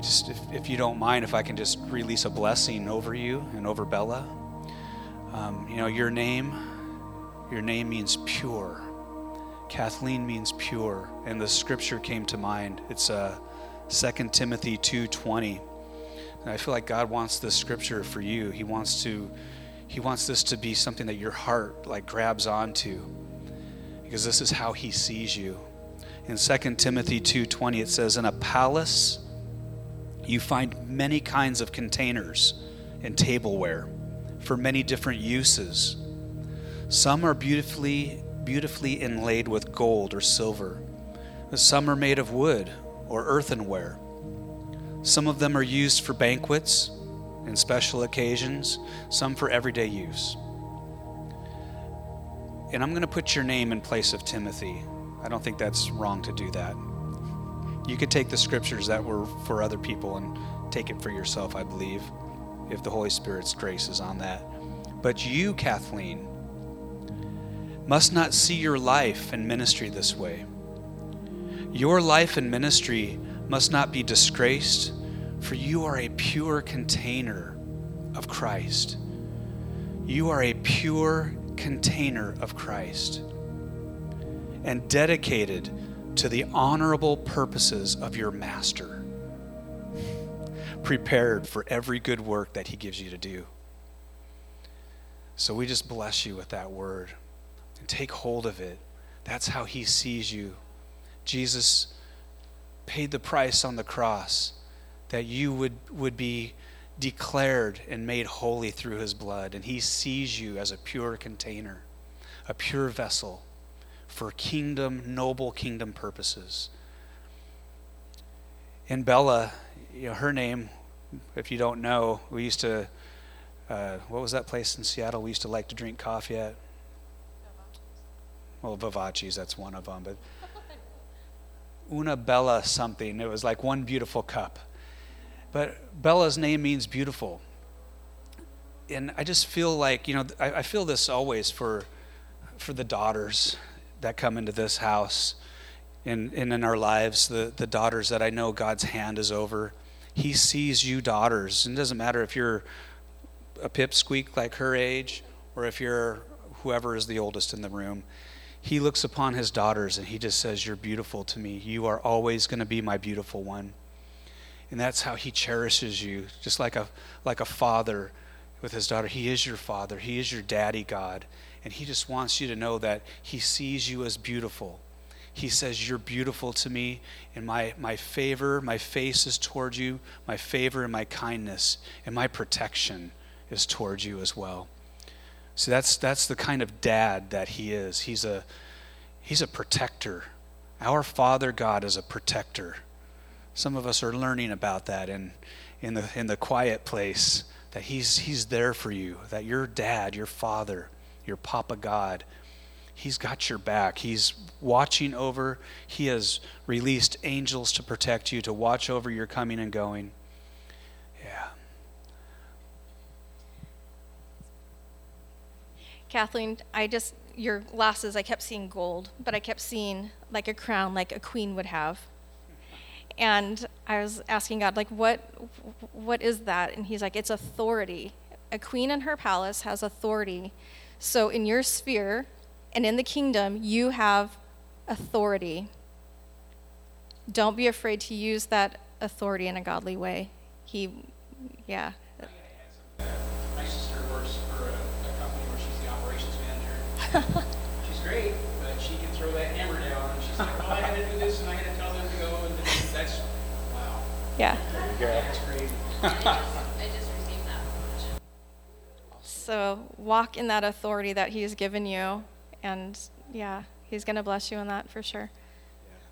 just if, if you don't mind, if I can just release a blessing over you and over Bella. Um, you know, your name, your name means pure. Kathleen means pure, and the scripture came to mind. It's uh, 2 Timothy 2:20. And I feel like God wants this scripture for you. He wants to he wants this to be something that your heart like grabs onto because this is how he sees you. In 2 Timothy 2:20 it says in a palace you find many kinds of containers and tableware for many different uses. Some are beautifully beautifully inlaid with gold or silver. Some are made of wood or earthenware. Some of them are used for banquets and special occasions, some for everyday use. And I'm going to put your name in place of Timothy. I don't think that's wrong to do that. You could take the scriptures that were for other people and take it for yourself, I believe, if the Holy Spirit's grace is on that. But you, Kathleen, must not see your life and ministry this way. Your life and ministry must not be disgraced, for you are a pure container of Christ. You are a pure container of Christ and dedicated to the honorable purposes of your Master, prepared for every good work that He gives you to do. So we just bless you with that word and take hold of it. That's how He sees you. Jesus paid the price on the cross that you would, would be declared and made holy through his blood. And he sees you as a pure container, a pure vessel for kingdom, noble kingdom purposes. And Bella, you know, her name, if you don't know, we used to, uh, what was that place in Seattle we used to like to drink coffee at? Well, Vivace's, that's one of them, but Una Bella something. It was like one beautiful cup. But Bella's name means beautiful. And I just feel like, you know, I, I feel this always for, for the daughters that come into this house and, and in our lives, the, the daughters that I know God's hand is over. He sees you daughters. And it doesn't matter if you're a pipsqueak like her age or if you're whoever is the oldest in the room. He looks upon his daughters and he just says, You're beautiful to me. You are always going to be my beautiful one. And that's how he cherishes you, just like a, like a father with his daughter. He is your father, he is your daddy, God. And he just wants you to know that he sees you as beautiful. He says, You're beautiful to me, and my, my favor, my face is toward you, my favor and my kindness, and my protection is toward you as well. So that's, that's the kind of dad that he is. He's a, he's a protector. Our Father God is a protector. Some of us are learning about that in, in, the, in the quiet place, that he's, he's there for you, that your dad, your father, your Papa God, He's got your back. He's watching over. He has released angels to protect you, to watch over your coming and going. Yeah. Kathleen, I just, your glasses, I kept seeing gold, but I kept seeing like a crown, like a queen would have. And I was asking God, like, what, what is that? And He's like, it's authority. A queen in her palace has authority. So in your sphere, and in the kingdom, you have authority. Don't be afraid to use that authority in a godly way. He, yeah. My sister works for a, a company where she's the operations manager. she's great, but she can throw that hammer down. And she's like, "Oh, I got to do this, and I got to tell them to go." And that's wow. Yeah. That's great. So walk in that authority that He's given you, and yeah, He's going to bless you in that for sure.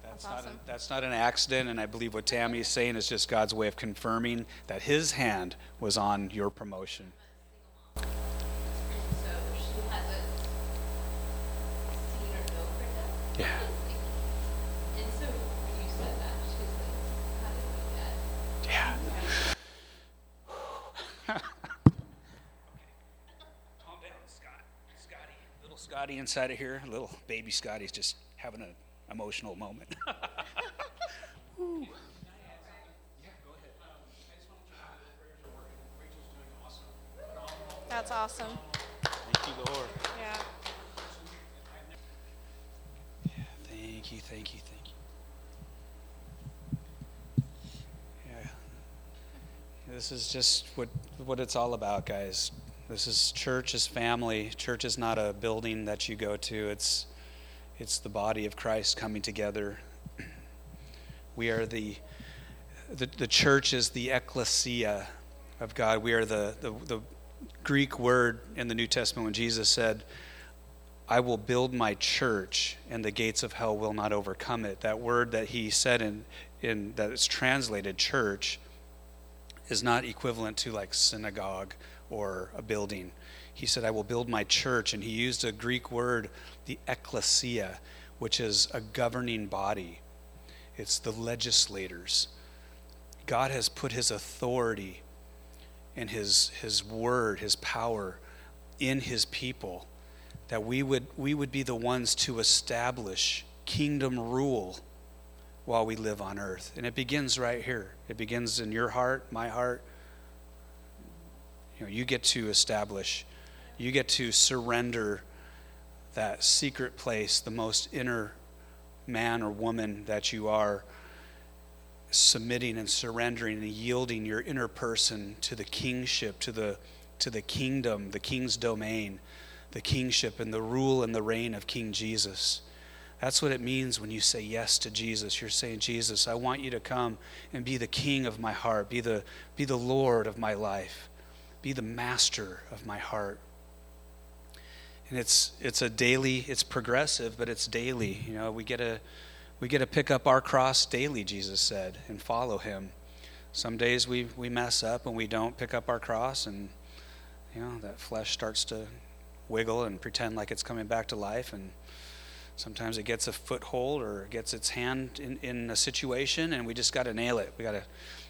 That's, That's not a, that's not an accident, and I believe what Tammy is saying is just God's way of confirming that His hand was on your promotion. So she Scotty inside of here. Little baby Scotty's just having an emotional moment. That's awesome. Thank you, Lord. Yeah. yeah. Thank you, thank you, thank you. Yeah. This is just what what it's all about, guys. This is church is family. Church is not a building that you go to. It's it's the body of Christ coming together. We are the the, the church is the ecclesia of God. We are the, the, the Greek word in the New Testament when Jesus said, I will build my church and the gates of hell will not overcome it. That word that he said in, in that is translated church is not equivalent to like synagogue or a building. He said, I will build my church. And he used a Greek word, the ecclesia, which is a governing body. It's the legislators. God has put his authority and his, his word, his power in his people, that we would, we would be the ones to establish kingdom rule while we live on earth. And it begins right here. It begins in your heart, my heart. You know, you get to establish, you get to surrender that secret place, the most inner man or woman that you are submitting and surrendering and yielding your inner person to the kingship, to the, to the kingdom, the king's domain, the kingship and the rule and the reign of King Jesus. That's what it means when you say yes to Jesus. You're saying, Jesus, I want you to come and be the king of my heart, be the, be the Lord of my life, be the master of my heart. And it's, it's a daily, it's progressive, but it's daily. You know, we get a we get to pick up our cross daily, Jesus said, and follow him. Some days we, we mess up and we don't pick up our cross, and you know that flesh starts to wiggle and pretend like it's coming back to life. And sometimes it gets a foothold or gets its hand in, in a situation, and we just got to nail it. We got to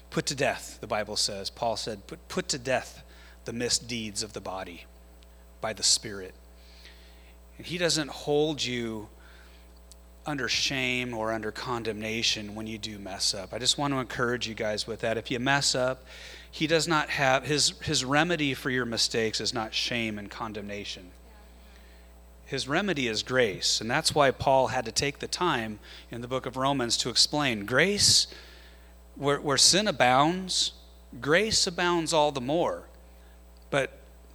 put to death, the Bible says. Paul said, put, put to death the misdeeds of the body by the Spirit. And he doesn't hold you under shame or under condemnation when you do mess up. I just want to encourage you guys with that. If you mess up, he does not have his his remedy for your mistakes is not shame and condemnation. His remedy is grace, and that's why Paul had to take the time in the book of Romans to explain grace where, where sin abounds, grace abounds all the more. But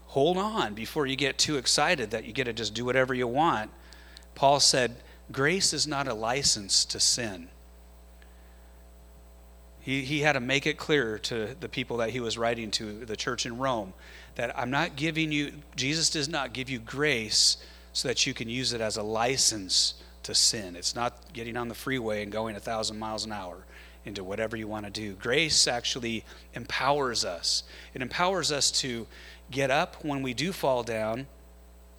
hold on before you get too excited that you get to just do whatever you want. Paul said, grace is not a license to sin. He, he had to make it clear to the people that he was writing to, the church in Rome, that I'm not giving you, Jesus does not give you grace so that you can use it as a license to sin. It's not getting on the freeway and going a thousand miles an hour into whatever you want to do. Grace actually empowers us. It empowers us to get up when we do fall down,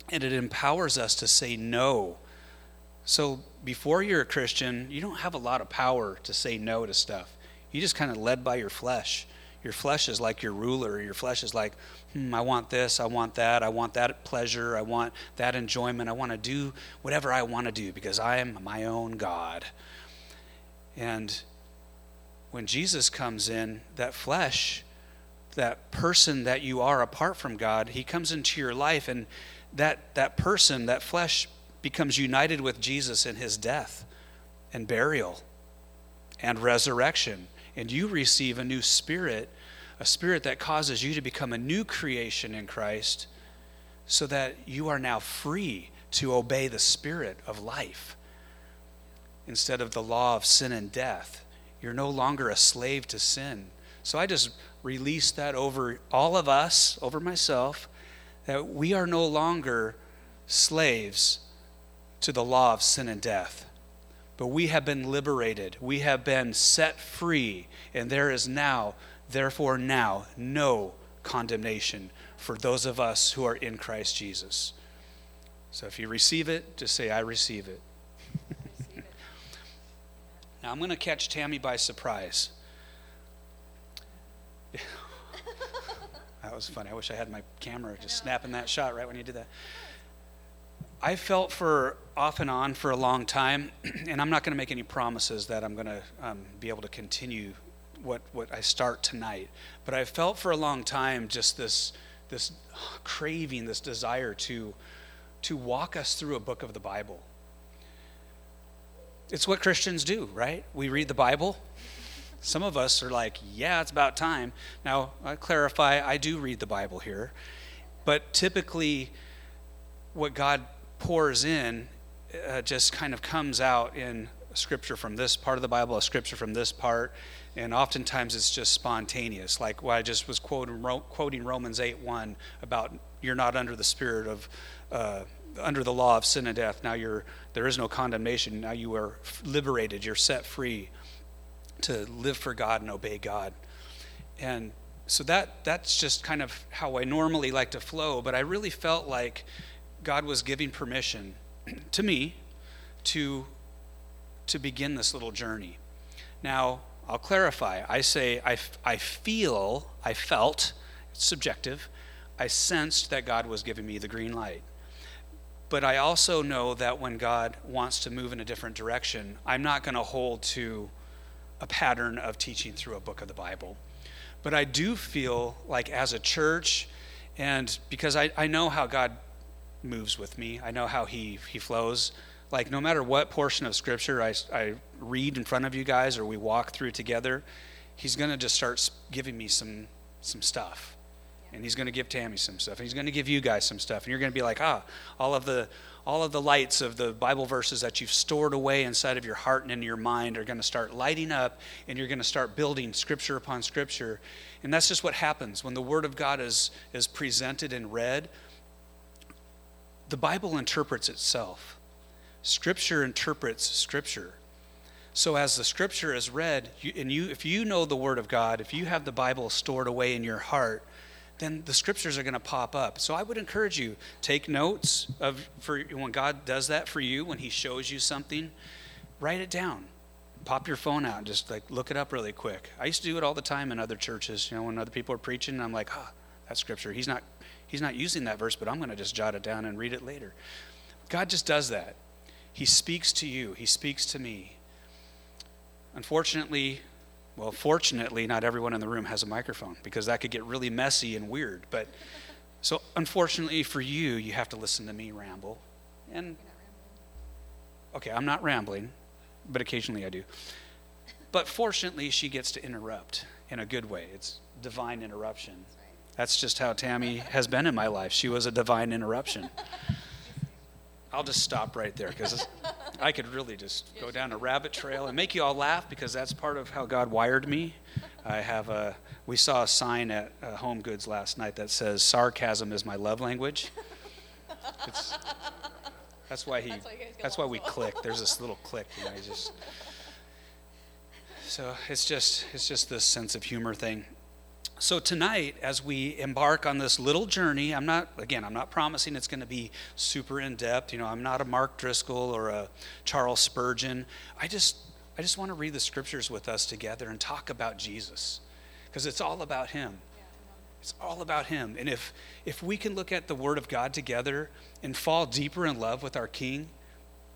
and it empowers us to say no so before you're a Christian, you don't have a lot of power to say no to stuff. You just kind of led by your flesh. Your flesh is like your ruler. Your flesh is like, hmm, I want this, I want that, I want that pleasure, I want that enjoyment, I want to do whatever I want to do because I am my own God. And when Jesus comes in, that flesh, that person that you are apart from God, he comes into your life and that that person, that flesh becomes united with Jesus in his death and burial and resurrection. And you receive a new spirit, a spirit that causes you to become a new creation in Christ, so that you are now free to obey the spirit of life instead of the law of sin and death. You're no longer a slave to sin. So I just release that over all of us, over myself, that we are no longer slaves to the law of sin and death. But we have been liberated, we have been set free, and there is now, therefore, now, no condemnation for those of us who are in Christ Jesus. So if you receive it, just say, I receive it. Now I'm going to catch Tammy by surprise. that was funny. I wish I had my camera just snapping that shot right when you did that. I felt for off and on for a long time, and I'm not going to make any promises that I'm going to um, be able to continue what, what I start tonight. But I felt for a long time just this this craving, this desire to, to walk us through a book of the Bible. It's what Christians do, right? We read the Bible. Some of us are like, yeah, it's about time. Now, I clarify, I do read the Bible here. But typically, what God pours in uh, just kind of comes out in scripture from this part of the Bible, a scripture from this part, and oftentimes it's just spontaneous. Like what I just was quoting, quoting Romans 8 1 about you're not under the spirit of, uh, under the law of sin and death. Now you're, there is no condemnation. Now you are liberated, you're set free to live for God and obey God. And so that that's just kind of how I normally like to flow, but I really felt like God was giving permission to me to to begin this little journey. Now, I'll clarify. I say I, I feel, I felt, it's subjective, I sensed that God was giving me the green light. But I also know that when God wants to move in a different direction, I'm not going to hold to a pattern of teaching through a book of the Bible. But I do feel like as a church, and because I, I know how God moves with me, I know how He, he flows like no matter what portion of scripture I, I read in front of you guys or we walk through together, he's going to just start giving me some some stuff. And he's going to give Tammy some stuff. And he's going to give you guys some stuff. And you're going to be like, ah, all of the all of the lights of the Bible verses that you've stored away inside of your heart and in your mind are going to start lighting up, and you're going to start building scripture upon scripture. And that's just what happens when the Word of God is, is presented and read. The Bible interprets itself. Scripture interprets Scripture. So as the Scripture is read, you, and you, if you know the Word of God, if you have the Bible stored away in your heart, then the Scriptures are going to pop up. So I would encourage you take notes of for when God does that for you, when He shows you something, write it down. Pop your phone out and just like look it up really quick. I used to do it all the time in other churches. You know, when other people are preaching, I'm like, ah, that Scripture. He's not He's not using that verse, but I'm going to just jot it down and read it later. God just does that. He speaks to you, He speaks to me. Unfortunately, well, fortunately, not everyone in the room has a microphone because that could get really messy and weird. But so, unfortunately for you, you have to listen to me ramble. And okay, I'm not rambling, but occasionally I do. But fortunately, she gets to interrupt in a good way. It's divine interruption. That's just how Tammy has been in my life. She was a divine interruption. I'll just stop right there because I could really just go down a rabbit trail and make you all laugh because that's part of how God wired me. I have a. We saw a sign at uh, Home Goods last night that says "Sarcasm is my love language." It's, that's why he. That's why, that's why we click. There's this little click, you know. Just. So it's just it's just this sense of humor thing. So, tonight, as we embark on this little journey, I'm not, again, I'm not promising it's going to be super in depth. You know, I'm not a Mark Driscoll or a Charles Spurgeon. I just, I just want to read the scriptures with us together and talk about Jesus because it's all about Him. It's all about Him. And if, if we can look at the Word of God together and fall deeper in love with our King,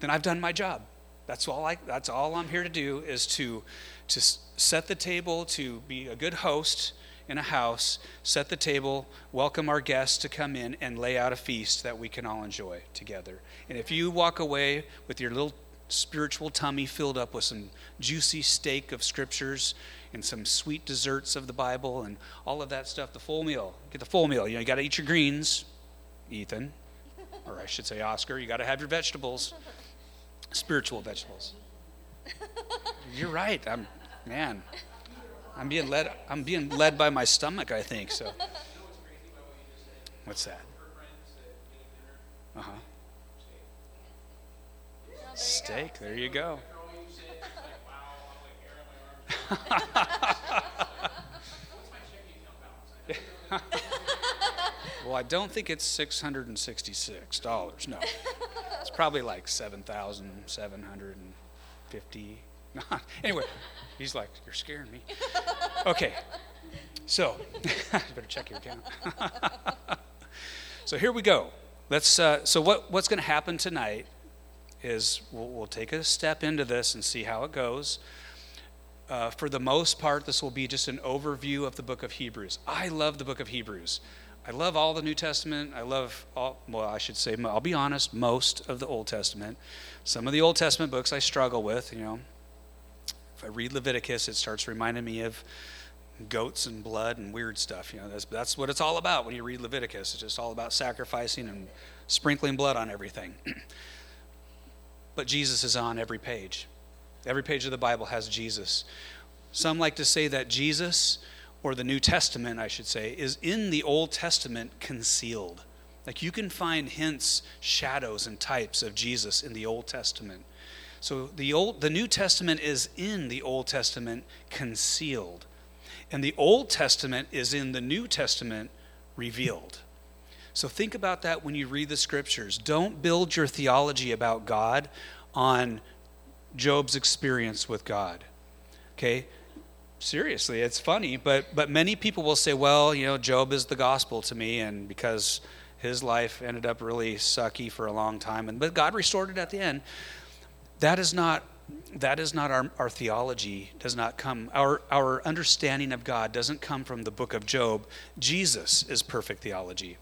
then I've done my job. That's all, I, that's all I'm here to do is to, to set the table, to be a good host in a house, set the table, welcome our guests to come in, and lay out a feast that we can all enjoy together. And if you walk away with your little spiritual tummy filled up with some juicy steak of scriptures and some sweet desserts of the Bible and all of that stuff, the full meal, get the full meal. You know, you got to eat your greens, Ethan, or I should say Oscar. You got to have your vegetables, spiritual vegetables. You're right. I'm, man. I'm being led. I'm being led by my stomach. I think so. What's that? Uh huh. Steak. There you go. well, I don't think it's six hundred and sixty-six dollars. No, it's probably like seven thousand seven hundred and fifty. Anyway, he's like, "You're scaring me." Okay, so you better check your account. so here we go. Let's. Uh, so what what's going to happen tonight is we'll, we'll, take a step into this and see how it goes. Uh, for the most part, this will be just an overview of the book of Hebrews. I love the book of Hebrews. I love all the New Testament. I love all, well, I should say, I'll be honest, most of the Old Testament. Some of the Old Testament books I struggle with, you know. If I read Leviticus, it starts reminding me of goats and blood and weird stuff. You know, that's, that's what it's all about when you read Leviticus. It's just all about sacrificing and sprinkling blood on everything. but Jesus is on every page. Every page of the Bible has Jesus. Some like to say that Jesus or the New Testament, I should say, is in the Old Testament concealed. Like you can find hints, shadows, and types of Jesus in the Old Testament. So the old the New Testament is in the Old Testament concealed. And the Old Testament is in the New Testament revealed. So think about that when you read the scriptures. Don't build your theology about God on Job's experience with God. Okay? seriously, it's funny, but but many people will say, well, you know, Job is the gospel to me, and because his life ended up really sucky for a long time, and but God restored it at the end. That is not that is not our, our theology does not come our our understanding of god doesn't come from the book of job jesus is perfect theology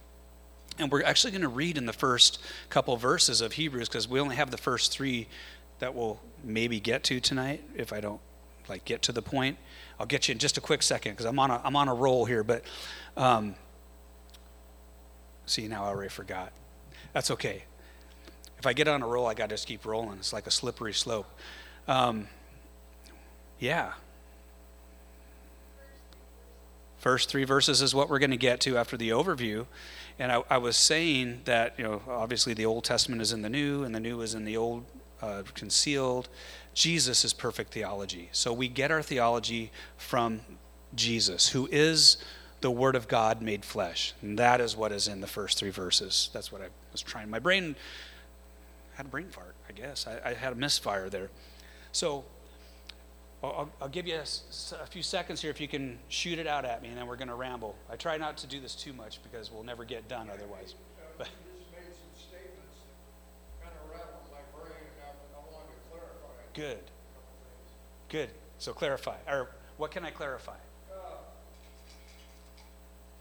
and we're actually going to read in the first couple verses of hebrews because we only have the first three that we'll maybe get to tonight if i don't like get to the point I'll get you in just a quick second because I'm on a, I'm on a roll here. But um, see, now I already forgot. That's okay. If I get on a roll, I got to just keep rolling. It's like a slippery slope. Um, yeah. First three verses is what we're going to get to after the overview. And I, I, was saying that, you know, obviously the Old Testament is in the New, and the New is in the Old uh, concealed. Jesus is perfect theology. So we get our theology from Jesus, who is the Word of God made flesh. And that is what is in the first three verses. That's what I was trying. My brain had a brain fart, I guess. I, I had a misfire there. So I'll, I'll give you a, a, few seconds here if you can shoot it out at me, and then we're going to ramble. I try not to do this too much because we'll never get done otherwise. But, Good. Good. So clarify. Or what can I clarify? Uh,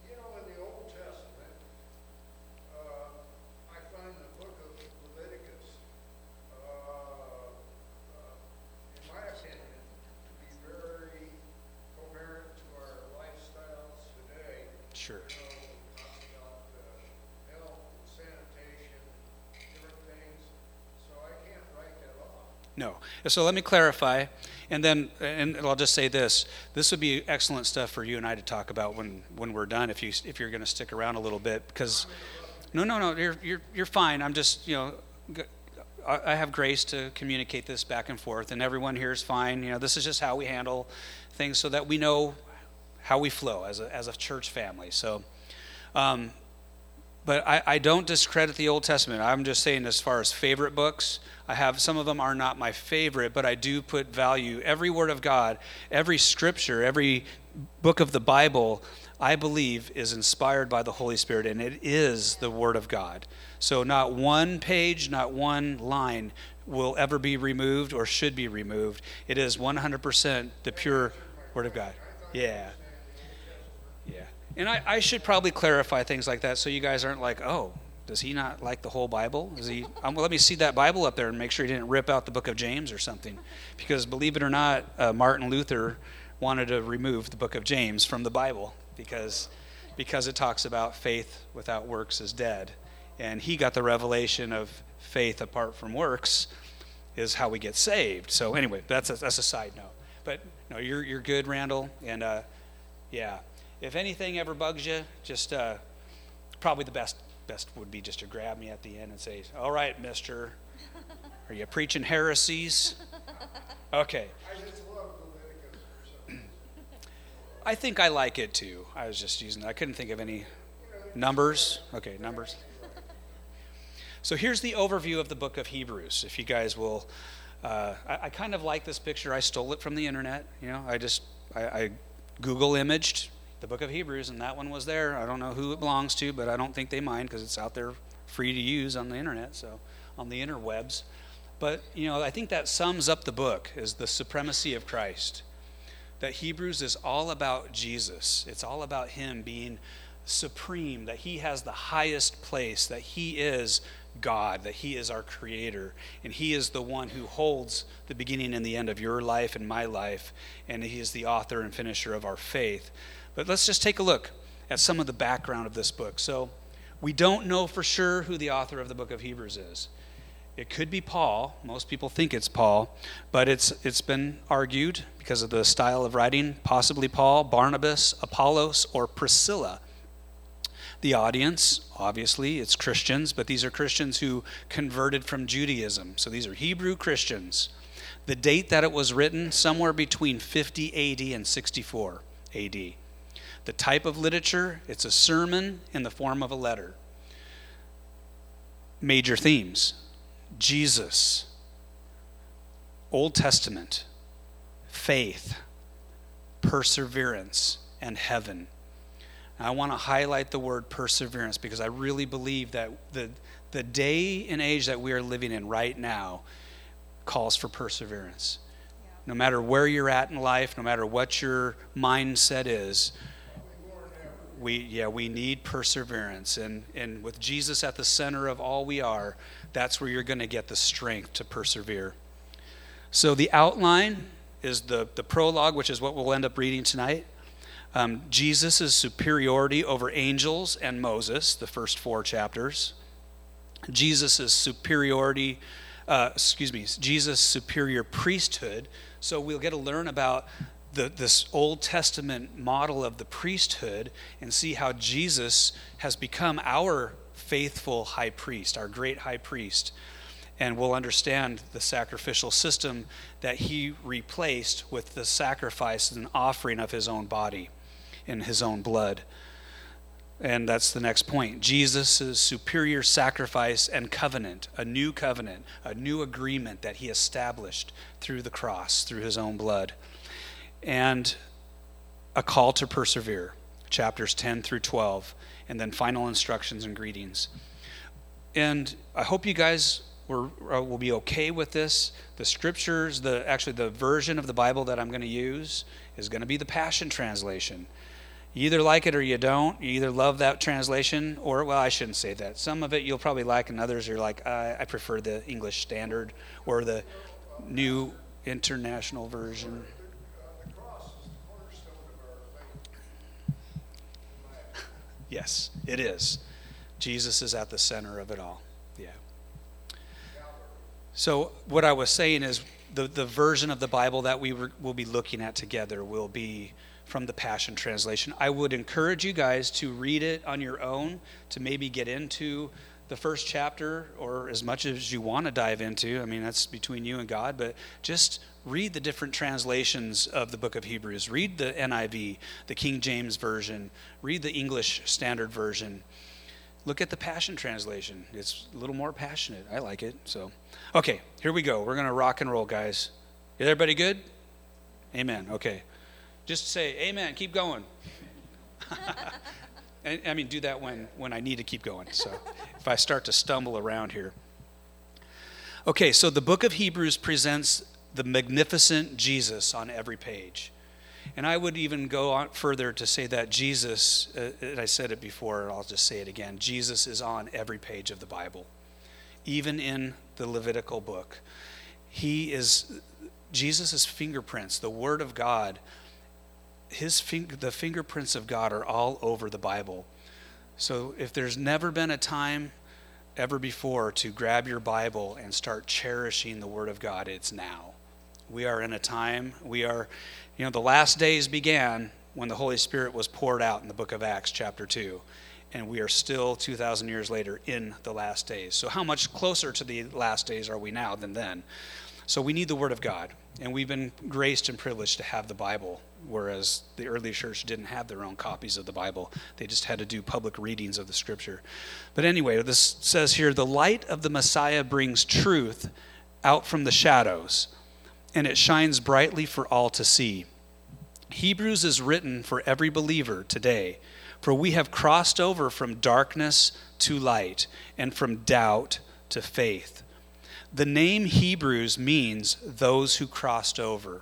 you know, in the Old Testament, uh, I find the book of Leviticus, uh, uh, in my opinion, to be very coherent to our lifestyles today. Sure. You know, talking about uh, health and sanitation, different things. So I can't write that No. So let me clarify, and then and I'll just say this: this would be excellent stuff for you and I to talk about when when we're done. If you if you're going to stick around a little bit, because no, no, no, you're you're you're fine. I'm just you know. I have grace to communicate this back and forth, and everyone here is fine. You know, this is just how we handle things, so that we know how we flow as a as a church family. So, um, but I, I don't discredit the Old Testament. I'm just saying, as far as favorite books, I have some of them are not my favorite, but I do put value. Every word of God, every scripture, every book of the Bible, I believe is inspired by the Holy Spirit, and it is the Word of God. So, not one page, not one line will ever be removed or should be removed. It is 100% the pure Word of God. Yeah. And I, I, should probably clarify things like that so you guys aren't like, oh, does he not like the whole Bible? Is he? Um, well, let me see that Bible up there and make sure he didn't rip out the book of James or something. Because believe it or not, uh, Martin Luther wanted to remove the book of James from the Bible because because it talks about faith without works is dead, and he got the revelation of faith apart from works is how we get saved. So anyway, that's a, that's a side note. But no, you're you're good, Randall, and uh, yeah if anything ever bugs you, just uh, probably the best best would be just to grab me at the end and say, "All right, Mister, are you preaching heresies?" Okay. I think I like it too. I was just using. I couldn't think of any numbers. Okay, numbers. So here's the overview of the book of Hebrews. If you guys will, uh, I, I, kind of like this picture. I stole it from the internet. You know, I just I, I Google imaged the book of Hebrews, and that one was there. I don't know who it belongs to, but I don't think they mind because it's out there free to use on the internet, so on the interwebs. But you know, I think that sums up the book is the supremacy of Christ. That Hebrews is all about Jesus. It's all about Him being supreme, that He has the highest place, that He is God, that He is our Creator, and He is the one who holds the beginning and the end of your life and my life, and He is the author and finisher of our faith. But let's just take a look at some of the background of this book. So, we don't know for sure who the author of the book of Hebrews is. It could be Paul. Most people think it's Paul, but it's, it's been argued because of the style of writing, possibly Paul, Barnabas, Apollos, or Priscilla. The audience, obviously, it's Christians, but these are Christians who converted from Judaism. So these are Hebrew Christians. The date that it was written, somewhere between 50 AD and 64 AD. The type of literature, it's a sermon in the form of a letter. Major themes Jesus, Old Testament, faith, perseverance, and heaven. I want to highlight the word perseverance because I really believe that the, the day and age that we are living in right now calls for perseverance. Yeah. No matter where you're at in life, no matter what your mindset is, we yeah we need perseverance. And and with jesus at the center of all we are that's where you're going to get the strength to persevere. So the outline is the the prologue which is what we'll end up reading tonight. Um, jesus' superiority over angels and moses the first four chapters. Jesus' superiority uh, excuse me jesus superior priesthood. So we'll get to learn about the, this Old Testament model of the priesthood and see how Jesus has become our faithful high priest, our great high priest. And we'll understand the sacrificial system that he replaced with the sacrifice and offering of his own body in his own blood. And that's the next point. Jesus' superior sacrifice and covenant, a new covenant, a new agreement that he established through the cross, through his own blood and a call to persevere, chapters 10 through 12, and then final instructions and greetings. And I hope you guys were, uh, will be okay with this. The scriptures, the actually the version of the Bible that I'm going to use is going to be the Passion Translation. You either like it or you don't. You either love that translation or, well, I shouldn't say that. Some of it you'll probably like, and others you're like, I, I prefer the English Standard or the New International Version. Yes, it is. Jesus is at the center of it all. Yeah. So, what I was saying is the, the version of the Bible that we will be looking at together will be from the Passion Translation. I would encourage you guys to read it on your own, to maybe get into the first chapter or as much as you want to dive into. I mean, that's between you and God, but just read the different translations of the book of Hebrews. Read the NIV, the King James Version, read the English Standard Version. Look at the Passion Translation. It's a little more passionate. I like it. So, okay, here we go. We're going to rock and roll, guys. Is everybody good? Amen. Okay. Just say amen. Keep going. I mean, do that when, when I need to keep going. So I start to stumble around here. Okay, so the book of Hebrews presents the magnificent Jesus on every page. And I would even go on further to say that Jesus, uh, and I said it before, and I'll just say it again Jesus is on every page of the Bible, even in the Levitical book. He is, Jesus' fingerprints, the Word of God, his the fingerprints of God are all over the Bible. So if there's never been a time ever before to grab your Bible and start cherishing the Word of God, it's now. We are in a time, we are, you know, the last days began when the Holy Spirit was poured out in the book of Acts, chapter 2. And we are still 2,000 years later in the last days. So, how much closer to the last days are we now than then? So, we need the Word of God. And we've been graced and privileged to have the Bible, whereas the early church didn't have their own copies of the Bible. They just had to do public readings of the scripture. But anyway, this says here the light of the Messiah brings truth out from the shadows, and it shines brightly for all to see. Hebrews is written for every believer today, for we have crossed over from darkness to light and from doubt to faith. The name Hebrews means those who crossed over.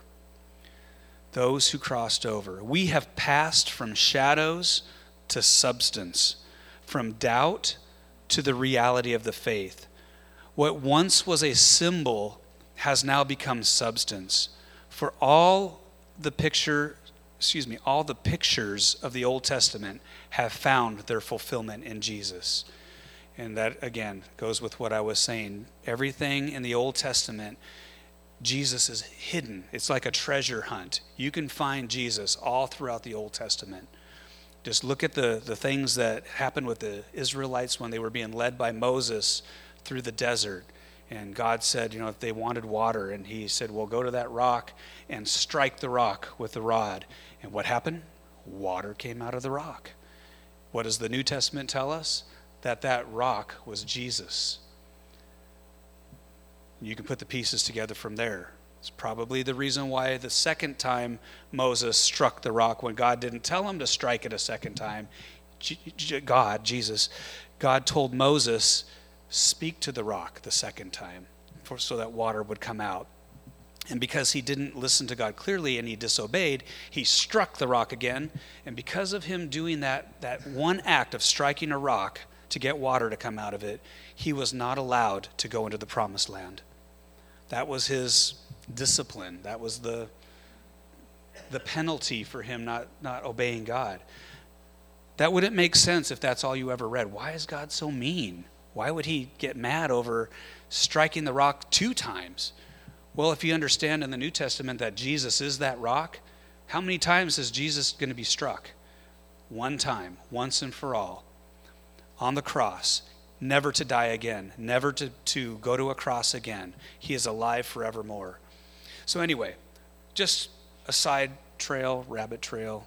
Those who crossed over. We have passed from shadows to substance, from doubt to the reality of the faith. What once was a symbol has now become substance. For all the picture, excuse me, all the pictures of the Old Testament have found their fulfillment in Jesus. And that, again, goes with what I was saying. Everything in the Old Testament, Jesus is hidden. It's like a treasure hunt. You can find Jesus all throughout the Old Testament. Just look at the, the things that happened with the Israelites when they were being led by Moses through the desert. And God said, you know, if they wanted water, and He said, well, go to that rock and strike the rock with the rod. And what happened? Water came out of the rock. What does the New Testament tell us? That that rock was Jesus. You can put the pieces together from there. It's probably the reason why the second time Moses struck the rock when God didn't tell him to strike it a second time. God, Jesus, God told Moses, speak to the rock the second time for, so that water would come out. And because he didn't listen to God clearly and he disobeyed, he struck the rock again. And because of him doing that, that one act of striking a rock to get water to come out of it, he was not allowed to go into the promised land. That was his discipline. That was the, the penalty for him not, not obeying God. That wouldn't make sense if that's all you ever read. Why is God so mean? Why would he get mad over striking the rock two times? Well, if you understand in the New Testament that Jesus is that rock, how many times is Jesus going to be struck? One time, once and for all, on the cross, never to die again, never to, to go to a cross again. He is alive forevermore. So, anyway, just a side trail, rabbit trail.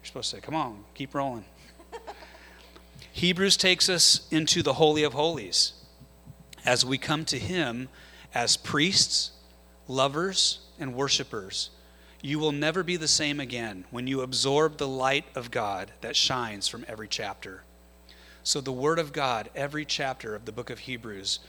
You're supposed to say, come on, keep rolling. Hebrews takes us into the Holy of Holies as we come to Him as priests, lovers, and worshipers. You will never be the same again when you absorb the light of God that shines from every chapter. So, the Word of God, every chapter of the book of Hebrews,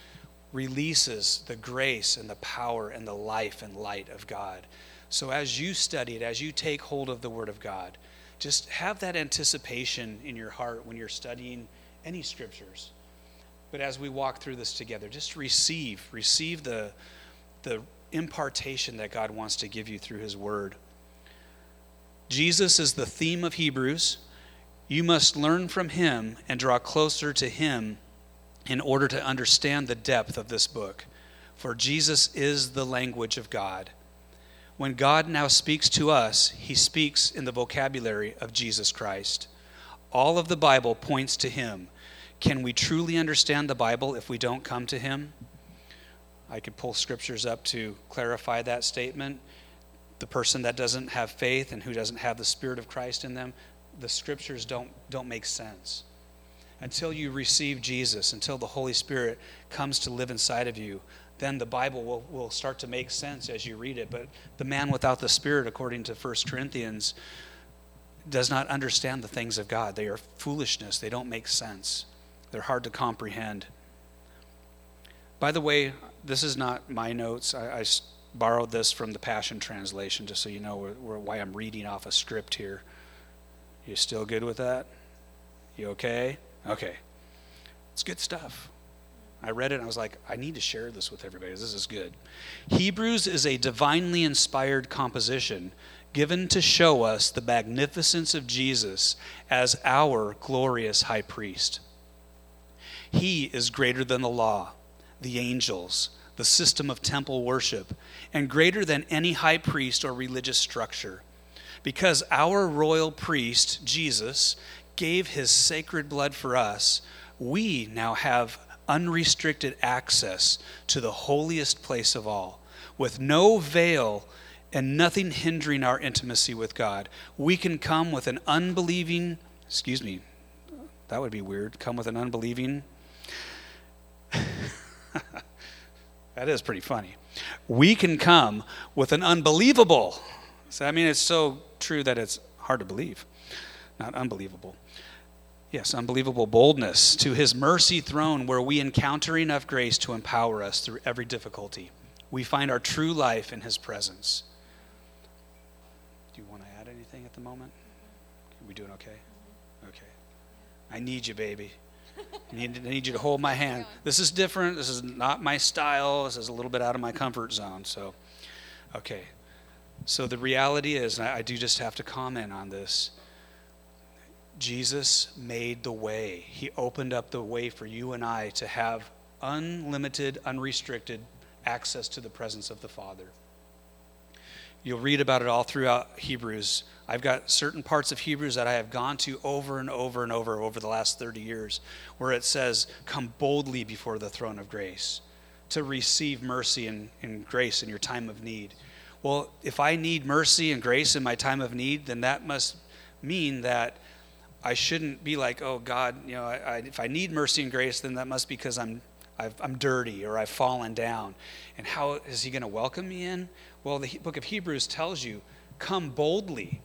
releases the grace and the power and the life and light of God. So, as you study it, as you take hold of the Word of God, just have that anticipation in your heart when you're studying any scriptures. But as we walk through this together, just receive, receive the, the impartation that God wants to give you through His Word. Jesus is the theme of Hebrews. You must learn from Him and draw closer to Him in order to understand the depth of this book. For Jesus is the language of God. When God now speaks to us, he speaks in the vocabulary of Jesus Christ. All of the Bible points to him. Can we truly understand the Bible if we don't come to him? I could pull scriptures up to clarify that statement. The person that doesn't have faith and who doesn't have the Spirit of Christ in them, the scriptures don't, don't make sense. Until you receive Jesus, until the Holy Spirit comes to live inside of you, then the Bible will, will start to make sense as you read it. But the man without the Spirit, according to 1 Corinthians, does not understand the things of God. They are foolishness, they don't make sense, they're hard to comprehend. By the way, this is not my notes. I, I borrowed this from the Passion Translation, just so you know why I'm reading off a script here. You still good with that? You okay? Okay. It's good stuff. I read it and I was like, I need to share this with everybody. This is good. Hebrews is a divinely inspired composition given to show us the magnificence of Jesus as our glorious high priest. He is greater than the law, the angels, the system of temple worship, and greater than any high priest or religious structure. Because our royal priest, Jesus, gave his sacred blood for us, we now have unrestricted access to the holiest place of all, with no veil and nothing hindering our intimacy with God. We can come with an unbelieving, excuse me, that would be weird, come with an unbelieving. that is pretty funny. We can come with an unbelievable. So, I mean, it's so true that it's hard to believe, not unbelievable yes, unbelievable boldness to his mercy throne where we encounter enough grace to empower us through every difficulty. We find our true life in his presence. Do you want to add anything at the moment? Are we doing okay? Okay. I need you, baby. I need, I need you to hold my hand. This is different. This is not my style. This is a little bit out of my comfort zone. So, okay. So the reality is, and I, do just have to comment on this. Jesus made the way. He opened up the way for you and I to have unlimited, unrestricted access to the presence of the Father. You'll read about it all throughout Hebrews. I've got certain parts of Hebrews that I have gone to over and over and over over the last 30 years where it says, Come boldly before the throne of grace to receive mercy and, and grace in your time of need. Well, if I need mercy and grace in my time of need, then that must mean that I shouldn't be like, oh God, you know, I, I, if I need mercy and grace, then that must be because I'm i am dirty or I've fallen down. And how is He going to welcome me in? Well, the book of Hebrews tells you, come boldly,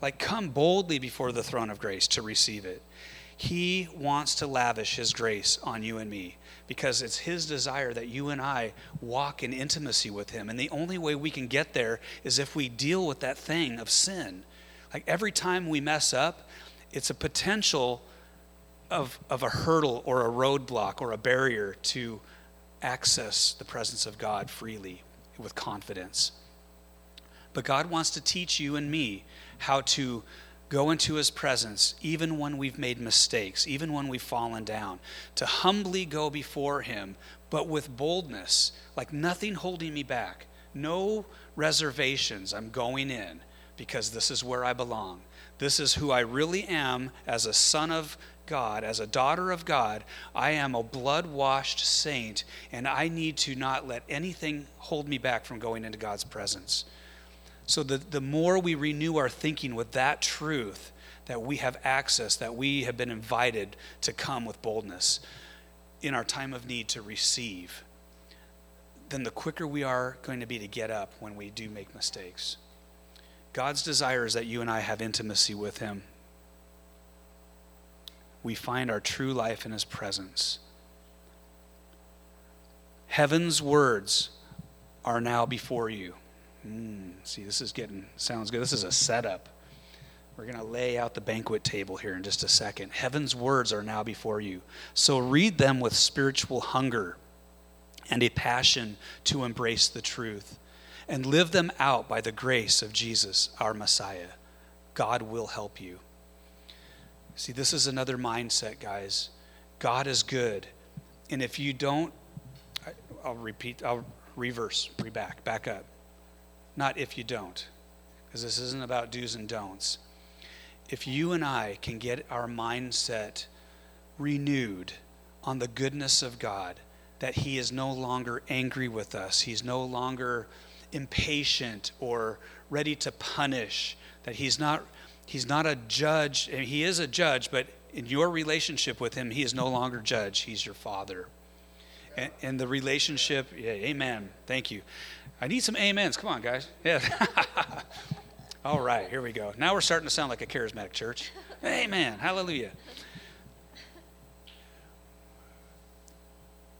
like come boldly before the throne of grace to receive it. He wants to lavish His grace on you and me because it's His desire that you and I walk in intimacy with Him. And the only way we can get there is if we deal with that thing of sin. Like every time we mess up, it's a potential of, of a hurdle or a roadblock or a barrier to access the presence of God freely with confidence. But God wants to teach you and me how to go into his presence even when we've made mistakes, even when we've fallen down, to humbly go before him, but with boldness, like nothing holding me back, no reservations. I'm going in because this is where I belong. This is who I really am as a son of God, as a daughter of God. I am a blood washed saint, and I need to not let anything hold me back from going into God's presence. So, the, the more we renew our thinking with that truth, that we have access, that we have been invited to come with boldness in our time of need to receive, then the quicker we are going to be to get up when we do make mistakes. God's desire is that you and I have intimacy with Him. We find our true life in His presence. Heaven's words are now before you. Mm, see, this is getting, sounds good. This is a setup. We're going to lay out the banquet table here in just a second. Heaven's words are now before you. So read them with spiritual hunger and a passion to embrace the truth and live them out by the grace of Jesus, our Messiah. God will help you. See, this is another mindset, guys. God is good. And if you don't, I'll repeat, I'll reverse, reback, back up. Not if you don't, because this isn't about do's and don'ts. If you and I can get our mindset renewed on the goodness of God, that He is no longer angry with us, He's no longer impatient or ready to punish, that he's not, he's not a judge. He is a judge, but in your relationship with him, he is no longer judge. He's your father. And, and the relationship, yeah, amen. Thank you. I need some amens. Come on, guys. Yeah. All right, here we go. Now we're starting to sound like a charismatic church. Amen. Hallelujah.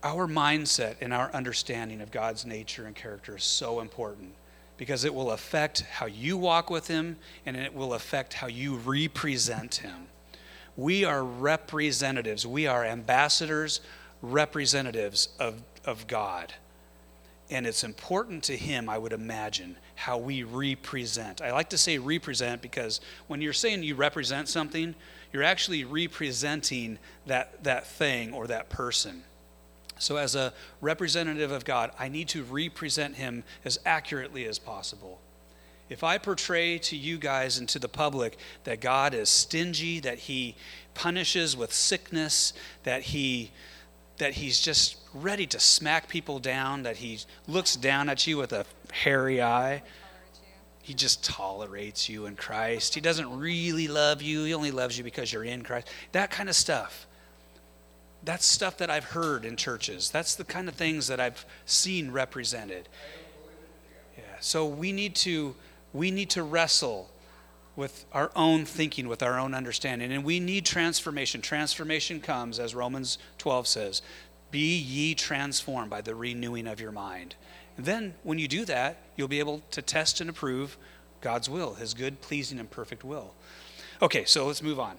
our mindset and our understanding of God's nature and character is so important because it will affect how you walk with Him and it will affect how you represent Him. We are representatives, we are ambassadors, representatives of, of God. And it's important to Him, I would imagine, how we represent. I like to say represent because when you're saying you represent something, you're actually representing that, that thing or that person. So, as a representative of God, I need to represent Him as accurately as possible. If I portray to you guys and to the public that God is stingy, that He punishes with sickness, that He that he's just ready to smack people down, that he looks down at you with a hairy eye. He just tolerates you in Christ. He doesn't really love you. He only loves you because you're in Christ. That kind of stuff that's stuff that I've heard in churches. That's the kind of things that I've seen represented. Yeah. So we need to we need to wrestle with our own thinking, with our own understanding, and we need transformation. Transformation comes, as Romans 12 says, "Be ye transformed by the renewing of your mind." And then, when you do that, you'll be able to test and approve God's will, His good, pleasing, and perfect will. Okay, so let's move on.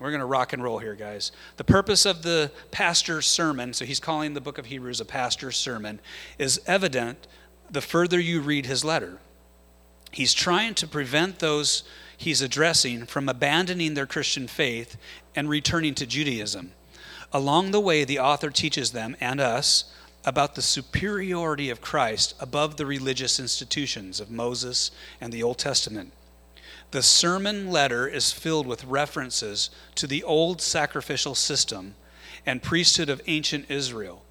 We're going to rock and roll here, guys. The purpose of the pastor's sermon, so he's calling the book of Hebrews a pastor's sermon, is evident the further you read his letter. He's trying to prevent those he's addressing from abandoning their Christian faith and returning to Judaism. Along the way, the author teaches them and us about the superiority of Christ above the religious institutions of Moses and the Old Testament. The sermon letter is filled with references to the old sacrificial system and priesthood of ancient Israel.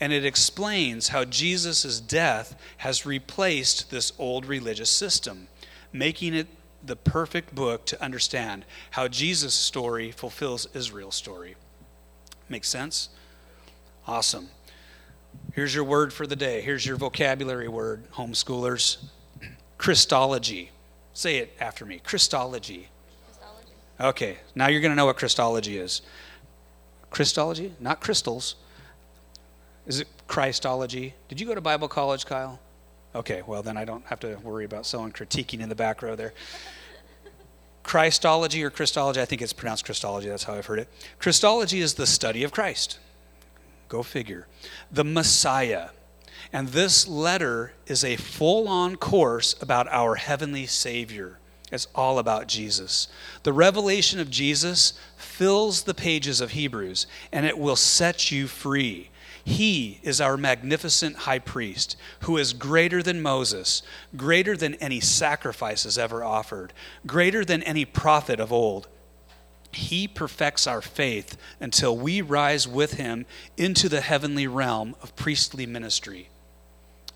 And it explains how Jesus' death has replaced this old religious system, making it the perfect book to understand how Jesus' story fulfills Israel's story. Make sense? Awesome. Here's your word for the day. Here's your vocabulary word, homeschoolers Christology. Say it after me Christology. Christology. Okay, now you're going to know what Christology is. Christology? Not crystals. Is it Christology? Did you go to Bible college, Kyle? Okay, well, then I don't have to worry about someone critiquing in the back row there. Christology or Christology, I think it's pronounced Christology, that's how I've heard it. Christology is the study of Christ. Go figure. The Messiah. And this letter is a full on course about our heavenly Savior. It's all about Jesus. The revelation of Jesus fills the pages of Hebrews, and it will set you free. He is our magnificent high priest who is greater than Moses, greater than any sacrifices ever offered, greater than any prophet of old. He perfects our faith until we rise with him into the heavenly realm of priestly ministry.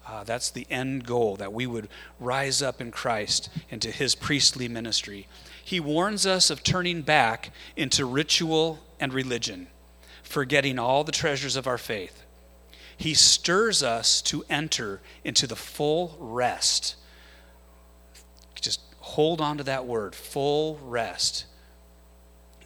Uh, that's the end goal, that we would rise up in Christ into his priestly ministry. He warns us of turning back into ritual and religion, forgetting all the treasures of our faith. He stirs us to enter into the full rest. Just hold on to that word, full rest.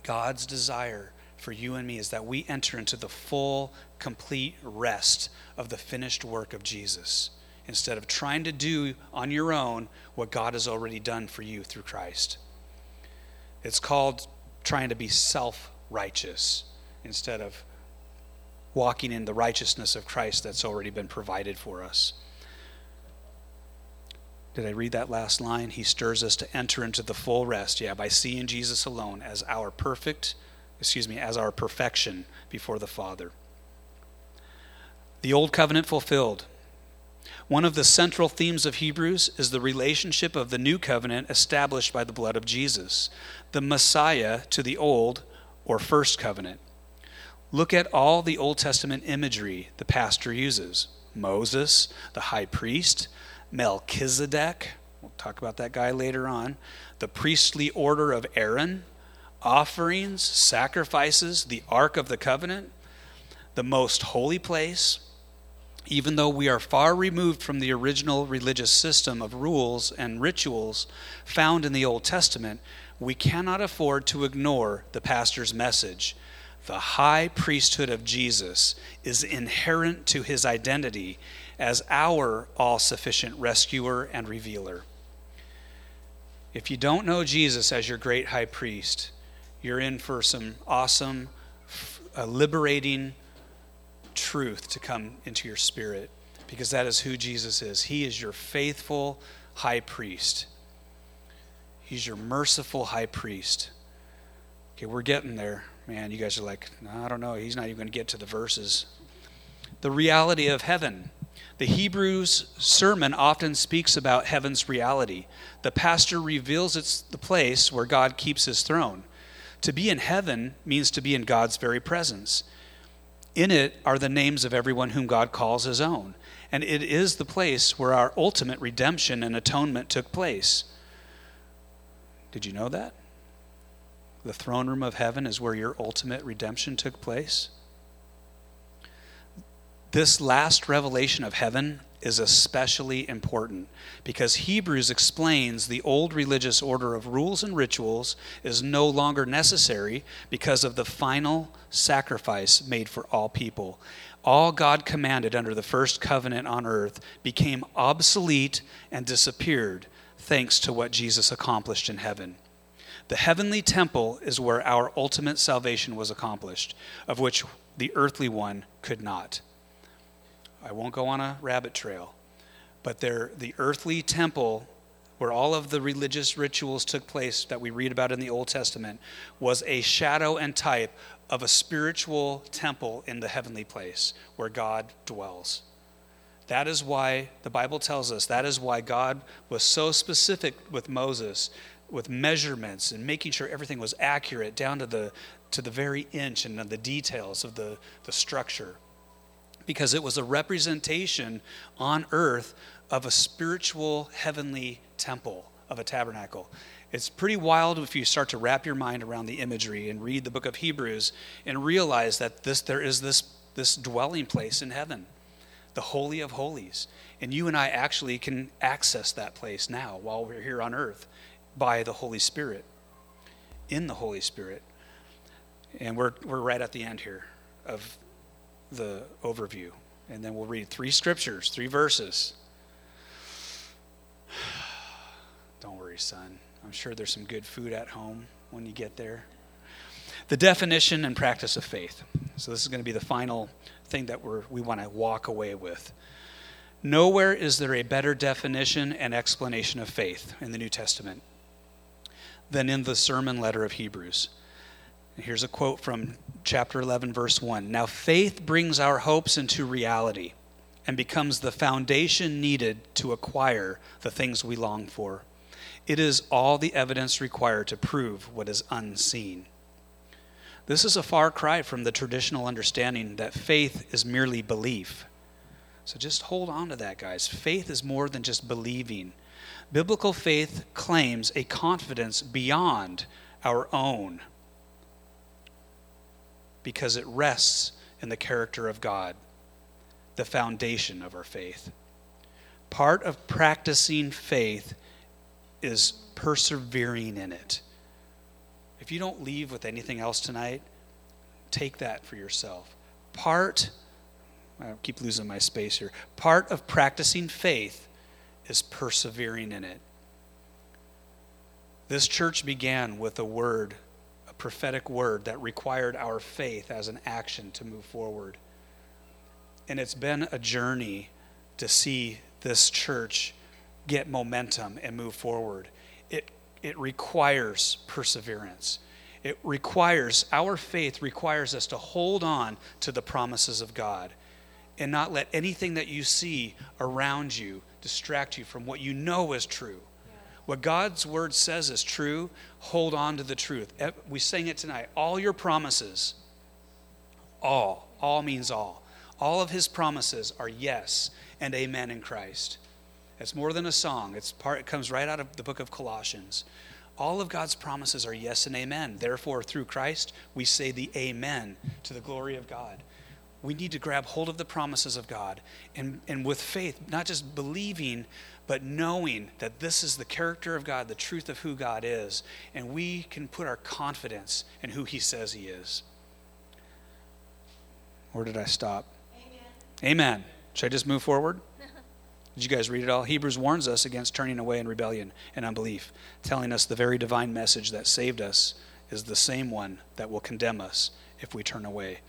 God's desire for you and me is that we enter into the full, complete rest of the finished work of Jesus instead of trying to do on your own what God has already done for you through Christ. It's called trying to be self righteous instead of walking in the righteousness of Christ that's already been provided for us. Did I read that last line? He stirs us to enter into the full rest, yeah, by seeing Jesus alone as our perfect, excuse me, as our perfection before the Father. The old covenant fulfilled. One of the central themes of Hebrews is the relationship of the new covenant established by the blood of Jesus, the Messiah to the old or first covenant. Look at all the Old Testament imagery the pastor uses Moses, the high priest, Melchizedek, we'll talk about that guy later on, the priestly order of Aaron, offerings, sacrifices, the Ark of the Covenant, the most holy place. Even though we are far removed from the original religious system of rules and rituals found in the Old Testament, we cannot afford to ignore the pastor's message the high priesthood of Jesus is inherent to his identity as our all sufficient rescuer and revealer. If you don't know Jesus as your great high priest, you're in for some awesome, uh, liberating truth to come into your spirit because that is who Jesus is. He is your faithful high priest, He's your merciful high priest. Okay, we're getting there man, you guys are like, I don't know, he's not even going to get to the verses. The reality of heaven. The Hebrews sermon often speaks about heaven's reality. The pastor reveals it's the place where God keeps his throne. To be in heaven means to be in God's very presence. In it are the names of everyone whom God calls his own. And it is the place where our ultimate redemption and atonement took place. Did you know that? The throne room of heaven is where your ultimate redemption took place. This last revelation of heaven is especially important because Hebrews explains the old religious order of rules and rituals is no longer necessary because of the final sacrifice made for all people. All God commanded under the first covenant on earth became obsolete and disappeared thanks to what Jesus accomplished in heaven. The heavenly temple is where our ultimate salvation was accomplished, of which the earthly one could not. I won't go on a rabbit trail, but there, the earthly temple where all of the religious rituals took place that we read about in the Old Testament was a shadow and type of a spiritual temple in the heavenly place where God dwells. That is why the Bible tells us that is why God was so specific with Moses with measurements and making sure everything was accurate down to the to the very inch and the details of the, the structure. Because it was a representation on earth of a spiritual heavenly temple of a tabernacle. It's pretty wild if you start to wrap your mind around the imagery and read the book of Hebrews and realize that this there is this this dwelling place in heaven, the holy of holies. And you and I actually can access that place now while we're here on earth by the Holy Spirit. In the Holy Spirit. And we're we're right at the end here of the overview. And then we'll read three scriptures, three verses. Don't worry, son. I'm sure there's some good food at home when you get there. The definition and practice of faith. So, this is going to be the final thing that we're, we want to walk away with. Nowhere is there a better definition and explanation of faith in the New Testament than in the sermon letter of Hebrews. Here's a quote from chapter 11, verse 1. Now, faith brings our hopes into reality and becomes the foundation needed to acquire the things we long for. It is all the evidence required to prove what is unseen. This is a far cry from the traditional understanding that faith is merely belief. So just hold on to that, guys. Faith is more than just believing. Biblical faith claims a confidence beyond our own because it rests in the character of God, the foundation of our faith. Part of practicing faith is persevering in it. If you don't leave with anything else tonight, take that for yourself. Part, I keep losing my space here. Part of practicing faith is persevering in it. This church began with a word, a prophetic word that required our faith as an action to move forward. And it's been a journey to see this church get momentum and move forward. It, it requires perseverance. It requires, our faith requires us to hold on to the promises of God and not let anything that you see around you distract you from what you know is true. Yeah. What God's word says is true, hold on to the truth. We sang it tonight. All your promises, all, all means all. All of his promises are yes and amen in Christ. It's more than a song. It's part it comes right out of the book of Colossians. All of God's promises are yes and amen. Therefore, through Christ, we say the amen to the glory of God. We need to grab hold of the promises of God and, and with faith, not just believing, but knowing that this is the character of God, the truth of who God is, and we can put our confidence in who He says He is. Where did I stop? Amen. Amen. Should I just move forward? Did you guys read it all? Hebrews warns us against turning away in rebellion and unbelief, telling us the very divine message that saved us is the same one that will condemn us if we turn away.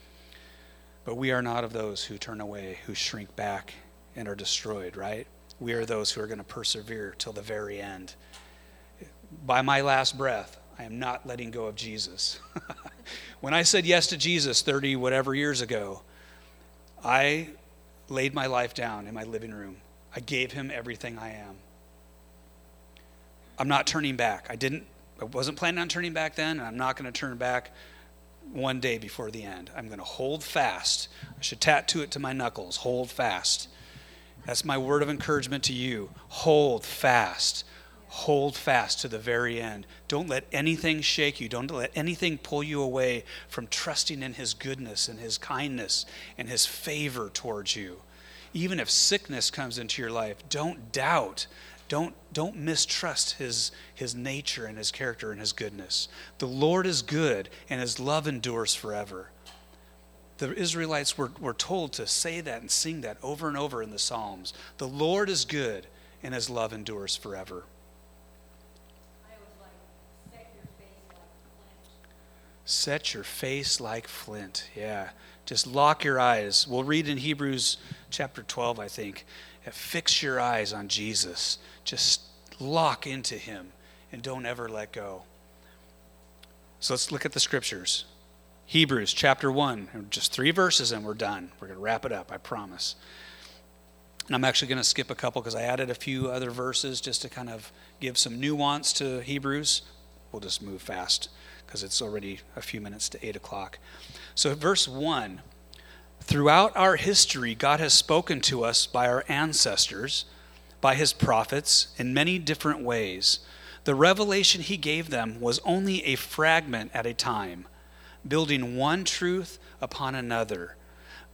But we are not of those who turn away, who shrink back and are destroyed, right? We are those who are going to persevere till the very end. By my last breath, I am not letting go of Jesus. when I said yes to Jesus 30 whatever years ago, I laid my life down in my living room I gave him everything I am. I'm not turning back. I didn't I wasn't planning on turning back then, and I'm not going to turn back one day before the end. I'm going to hold fast. I should tattoo it to my knuckles. Hold fast. That's my word of encouragement to you. Hold fast. Hold fast to the very end. Don't let anything shake you. Don't let anything pull you away from trusting in His goodness and His kindness and His favor towards you even if sickness comes into your life, don't doubt. Don't, don't mistrust his, his nature and his character and his goodness. The Lord is good, and his love endures forever. The Israelites were, were told to say that and sing that over and over in the Psalms. The Lord is good, and his love endures forever. Set your face like flint. Yeah. Just lock your eyes. We'll read in Hebrews chapter 12, I think. Fix your eyes on Jesus. Just lock into him and don't ever let go. So let's look at the scriptures. Hebrews chapter 1, just three verses and we're done. We're going to wrap it up, I promise. And I'm actually going to skip a couple because I added a few other verses just to kind of give some nuance to Hebrews. We'll just move fast because it's already a few minutes to 8 o'clock. So, verse 1 Throughout our history, God has spoken to us by our ancestors, by his prophets, in many different ways. The revelation he gave them was only a fragment at a time, building one truth upon another.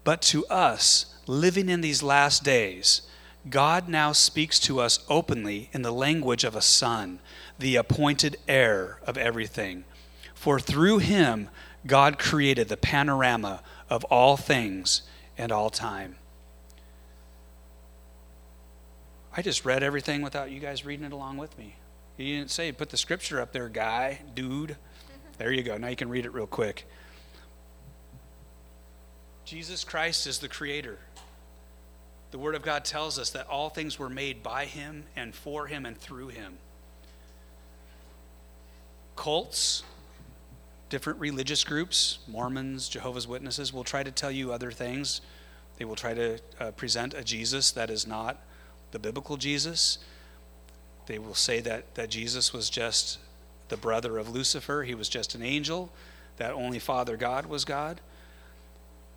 But to us, living in these last days, God now speaks to us openly in the language of a son, the appointed heir of everything. For through him, God created the panorama of all things and all time. I just read everything without you guys reading it along with me. You didn't say, put the scripture up there, guy, dude. There you go. Now you can read it real quick. Jesus Christ is the creator. The Word of God tells us that all things were made by Him and for Him and through Him. Cults, different religious groups, Mormons, Jehovah's Witnesses, will try to tell you other things. They will try to uh, present a Jesus that is not the biblical Jesus. They will say that, that Jesus was just the brother of Lucifer, he was just an angel, that only Father God was God,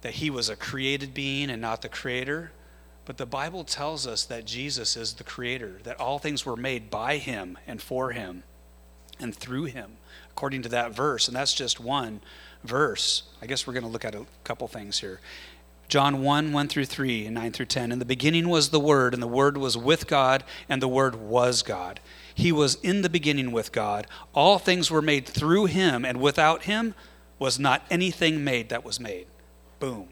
that he was a created being and not the creator. But the Bible tells us that Jesus is the creator, that all things were made by him and for him and through him according to that verse. And that's just one verse. I guess we're going to look at a couple things here. John 1, 1 through 3, and 9 through 10. In the beginning was the Word, and the Word was with God, and the Word was God. He was in the beginning with God. All things were made through him, and without him was not anything made that was made. Boom.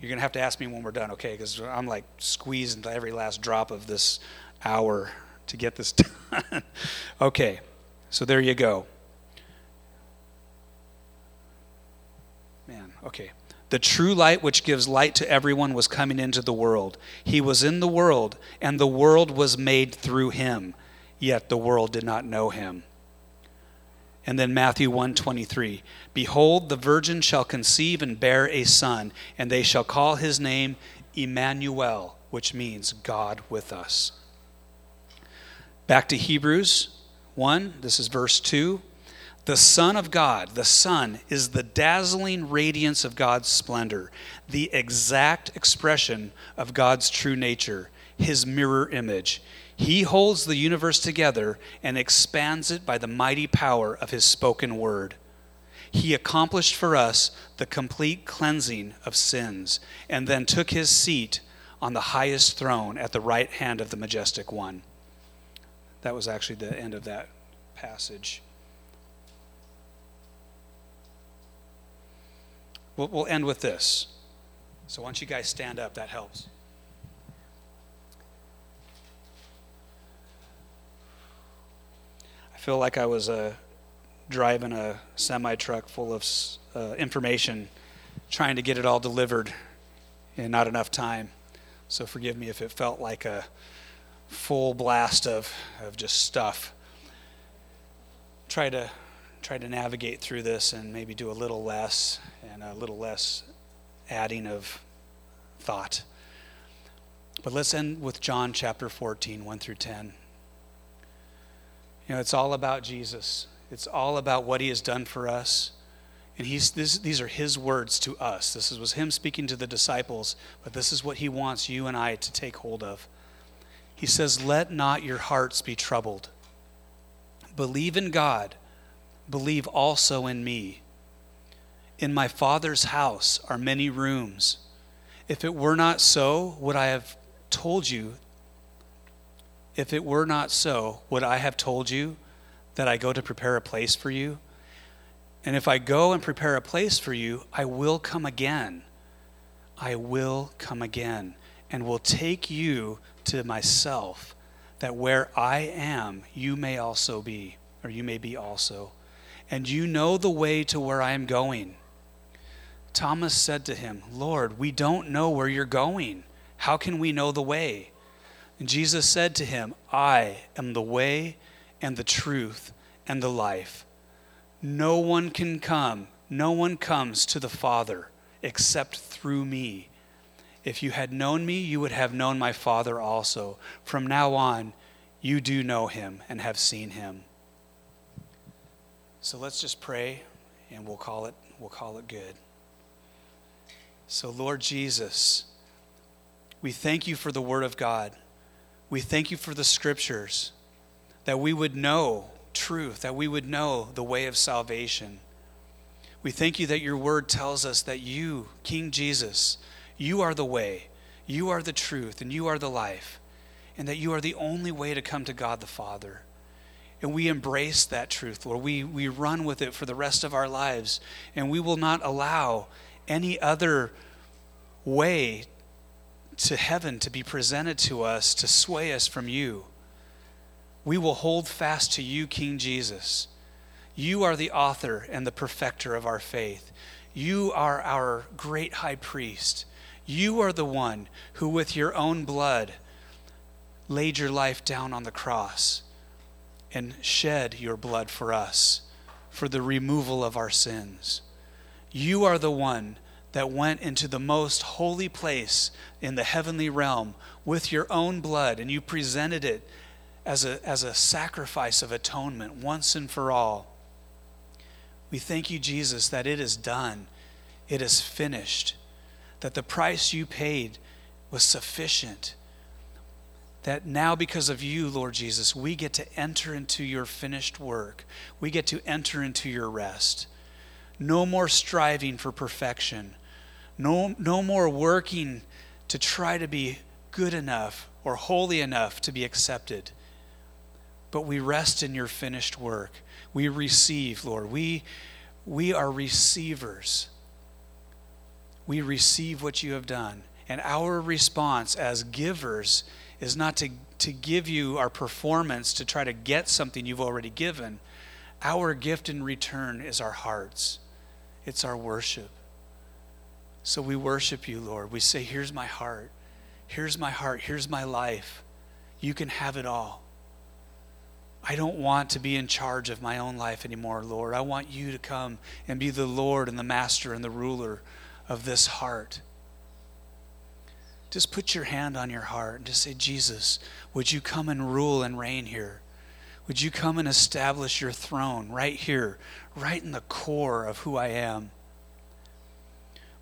You're going to have to ask me when we're done, okay? Because I'm like squeezing every last drop of this hour to get this done. okay, so there you go. Man, okay. The true light which gives light to everyone was coming into the world. He was in the world, and the world was made through him, yet the world did not know him. And then Matthew 1:23, behold the virgin shall conceive and bear a son, and they shall call his name Emmanuel, which means God with us. Back to Hebrews 1, this is verse 2. The Son of God, the Son, is the dazzling radiance of God's splendor, the exact expression of God's true nature, his mirror image. He holds the universe together and expands it by the mighty power of his spoken word. He accomplished for us the complete cleansing of sins and then took his seat on the highest throne at the right hand of the majestic one. That was actually the end of that passage. We'll, we'll end with this. So once you guys stand up, that helps. I feel like I was uh, driving a semi truck full of uh, information, trying to get it all delivered in not enough time. So forgive me if it felt like a full blast of, of just stuff. Try to try to navigate through this and maybe do a little less and a little less adding of thought. But let's end with John chapter 14, 1 through 10. You know, it's all about Jesus. It's all about what he has done for us. And he's, this, these are his words to us. This was him speaking to the disciples, but this is what he wants you and I to take hold of. He says, Let not your hearts be troubled. Believe in God, believe also in me. In my Father's house are many rooms. If it were not so, would I have told you? If it were not so, would I have told you that I go to prepare a place for you? And if I go and prepare a place for you, I will come again. I will come again and will take you to myself, that where I am, you may also be, or you may be also and you know the way to where I am going. Thomas said to him, Lord, we don't know where you're going. How can we know the way? And Jesus said to him, I am the way and the truth and the life. No one can come, no one comes to the Father except through me. If you had known me, you would have known my Father also. From now on, you do know him and have seen him. So let's just pray and we'll call it we'll call it good. So Lord Jesus, we thank you for the word of God. We thank you for the scriptures that we would know truth, that we would know the way of salvation. We thank you that your word tells us that you, King Jesus, you are the way, you are the truth, and you are the life, and that you are the only way to come to God the Father. And we embrace that truth, Lord. We, we run with it for the rest of our lives, and we will not allow any other way to heaven to be presented to us to sway us from you. We will hold fast to you, King Jesus. You are the author and the perfecter of our faith. You are our great high priest. You are the one who, with your own blood, laid your life down on the cross and shed your blood for us for the removal of our sins. You are the one that went into the most holy place in the heavenly realm with your own blood, and you presented it as a, as a sacrifice of atonement once and for all. We thank you, Jesus, that it is done, it is finished, that the price you paid was sufficient. That now, because of you, Lord Jesus, we get to enter into your finished work. We get to enter into your rest. No more striving for perfection. No, no more working to try to be good enough or holy enough to be accepted. But we rest in your finished work. We receive, Lord. We, we are receivers. We receive what you have done. And our response as givers is not to, to give you our performance to try to get something you've already given. Our gift in return is our hearts, it's our worship. So we worship you, Lord. We say, Here's my heart. Here's my heart. Here's my life. You can have it all. I don't want to be in charge of my own life anymore, Lord. I want you to come and be the Lord and the master and the ruler of this heart. Just put your hand on your heart and just say, Jesus, would you come and rule and reign here? Would you come and establish your throne right here, right in the core of who I am?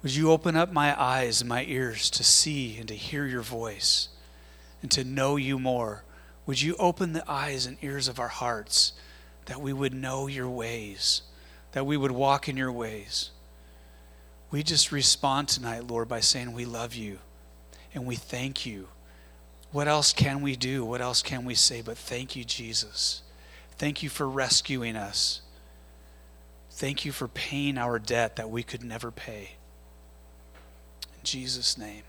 Would you open up my eyes and my ears to see and to hear your voice and to know you more? Would you open the eyes and ears of our hearts that we would know your ways, that we would walk in your ways? We just respond tonight, Lord, by saying we love you and we thank you. What else can we do? What else can we say but thank you, Jesus? Thank you for rescuing us. Thank you for paying our debt that we could never pay. In Jesus' name.